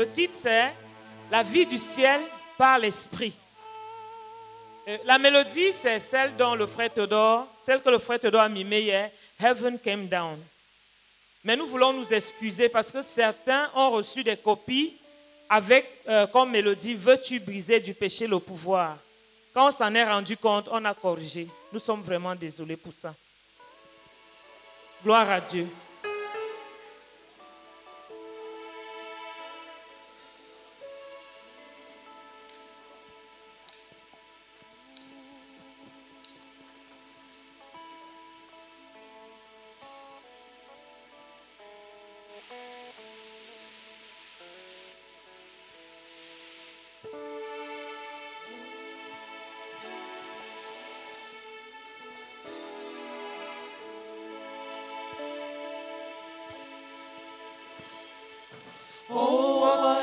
Le titre c'est La vie du ciel par l'esprit. Euh, la mélodie c'est celle dont le frère Théodore, celle que le frère Théodore a mimée hier, Heaven Came Down. Mais nous voulons nous excuser parce que certains ont reçu des copies avec euh, comme mélodie Veux-tu briser du péché le pouvoir Quand on s'en est rendu compte, on a corrigé. Nous sommes vraiment désolés pour ça. Gloire à Dieu.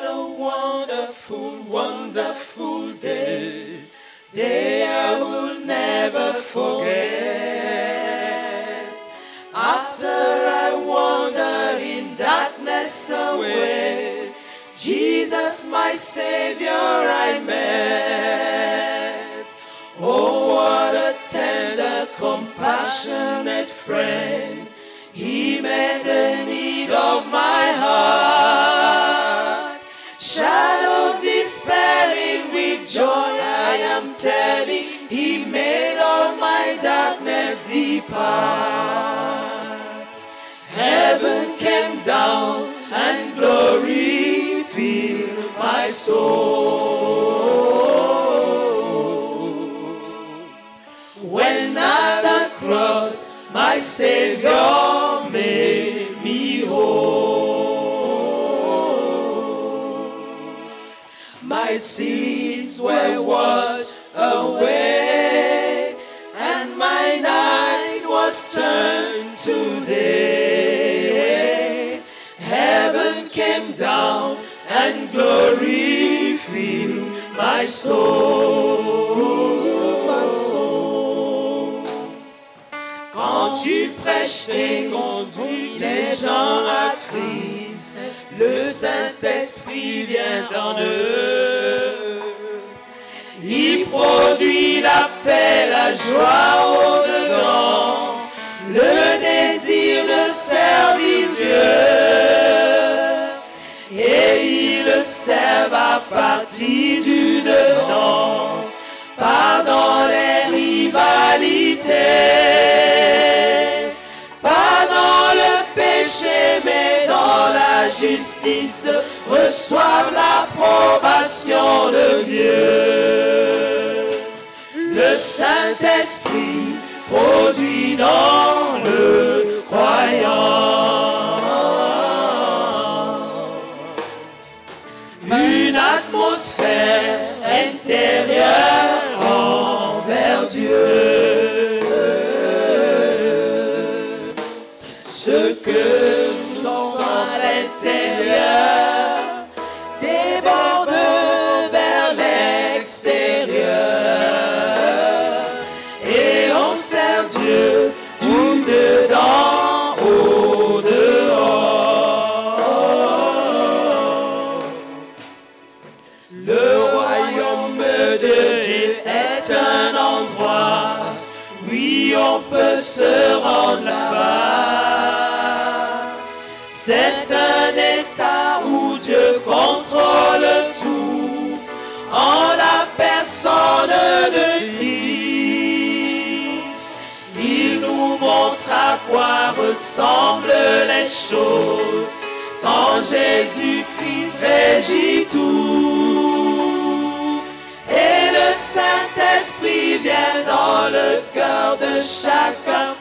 A wonderful, wonderful day. Day I will never forget. After I wandered in darkness away, Jesus, my Savior, I met. Oh, what a tender, compassionate friend. He met the need of my joy, I am telling. He made all my darkness depart. Heaven came down and glory filled my soul. When at the cross my Savior made me whole. My sins were washed away, and my night was turned to day. Heaven came down, and glory filled my soul, my soul. Quand tu prêches et les gens à Christ, le Saint-Esprit vient en eux. Il produit la paix, la joie au-dedans, le désir de servir Dieu. Et ils le servent à partir du dedans, pas dans les rivalités, pas dans le péché, mais dans la justice, reçoivent l'approbation de Dieu. Le Saint-Esprit produit dans le croyant une atmosphère intérieure envers Dieu. Ce que personne de Christ. Il nous montre à quoi ressemblent les choses quand Jésus-Christ régit tout. Et le Saint-Esprit vient dans le cœur de chacun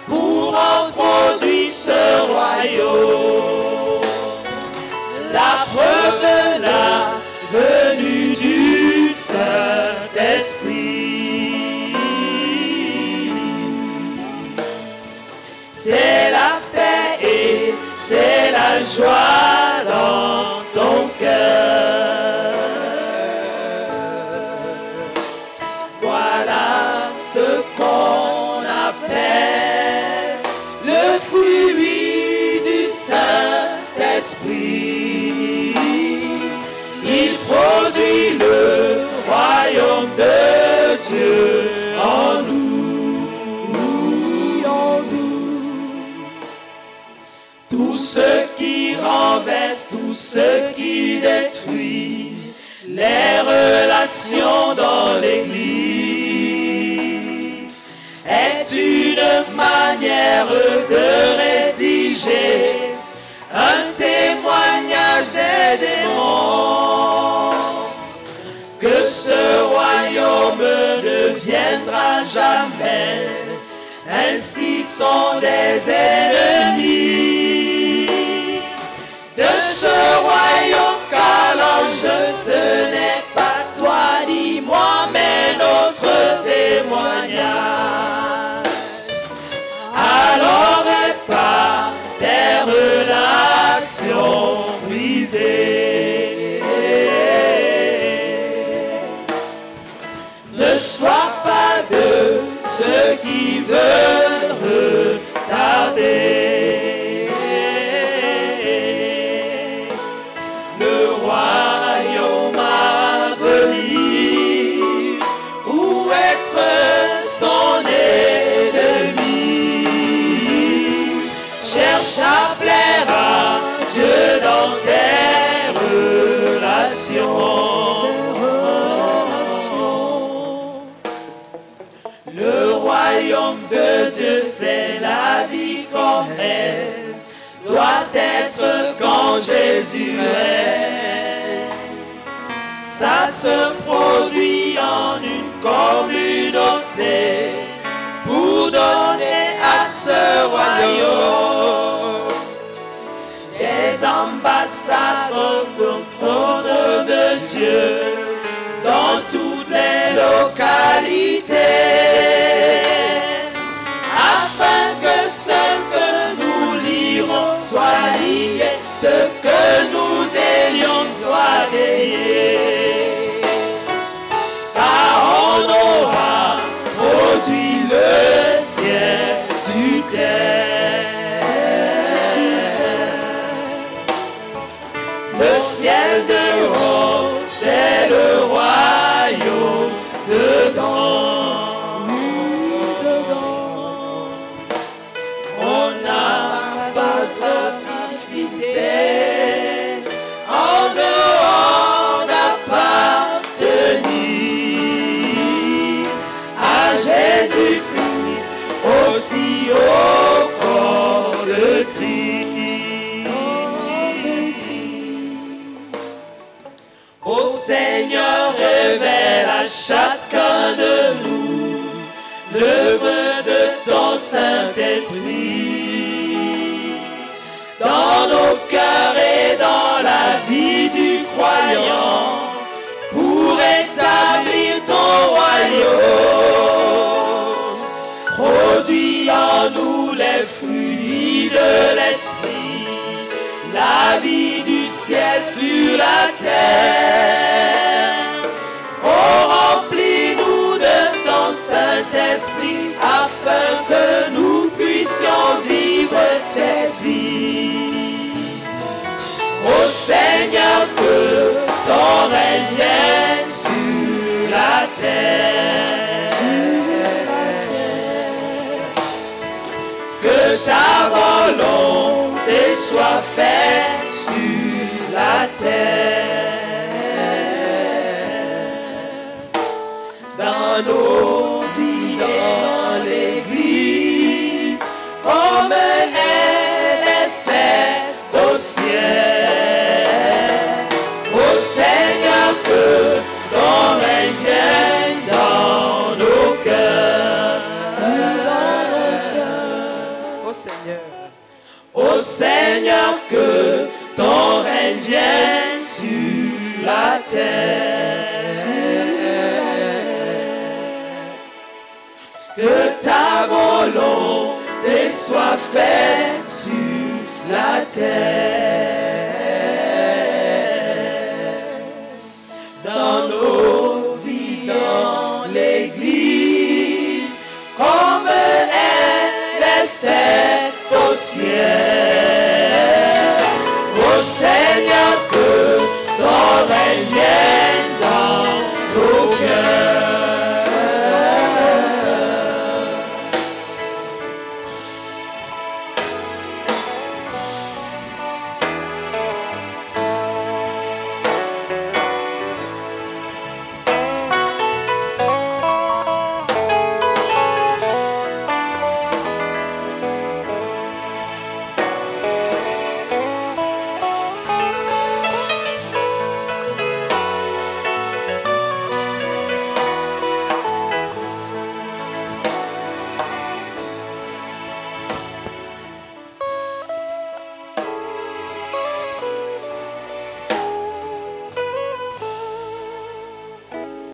royaume de Dieu en nous. Nous. Tout ce qui renverse, tout ce qui détruit les relations dans l'Église viendra jamais, ainsi sont des ennemis de ce royaume ceux qui veulent retarder le royaume à venir ou être son ennemi. Cherche à plaire à Dieu dans tes doit être quand Jésus est. Ça se produit en une communauté pour donner à ce royaume des ambassadeurs du trône de Dieu dans toutes les localités ciel de haut, c'est chacun de nous l'œuvre de ton Saint-Esprit dans nos cœurs et dans la vie du croyant pour établir ton royaume. Produis en nous les fruits de l'esprit, la vie du ciel sur la terre. Let Que ta volonté soit faite sur la terre.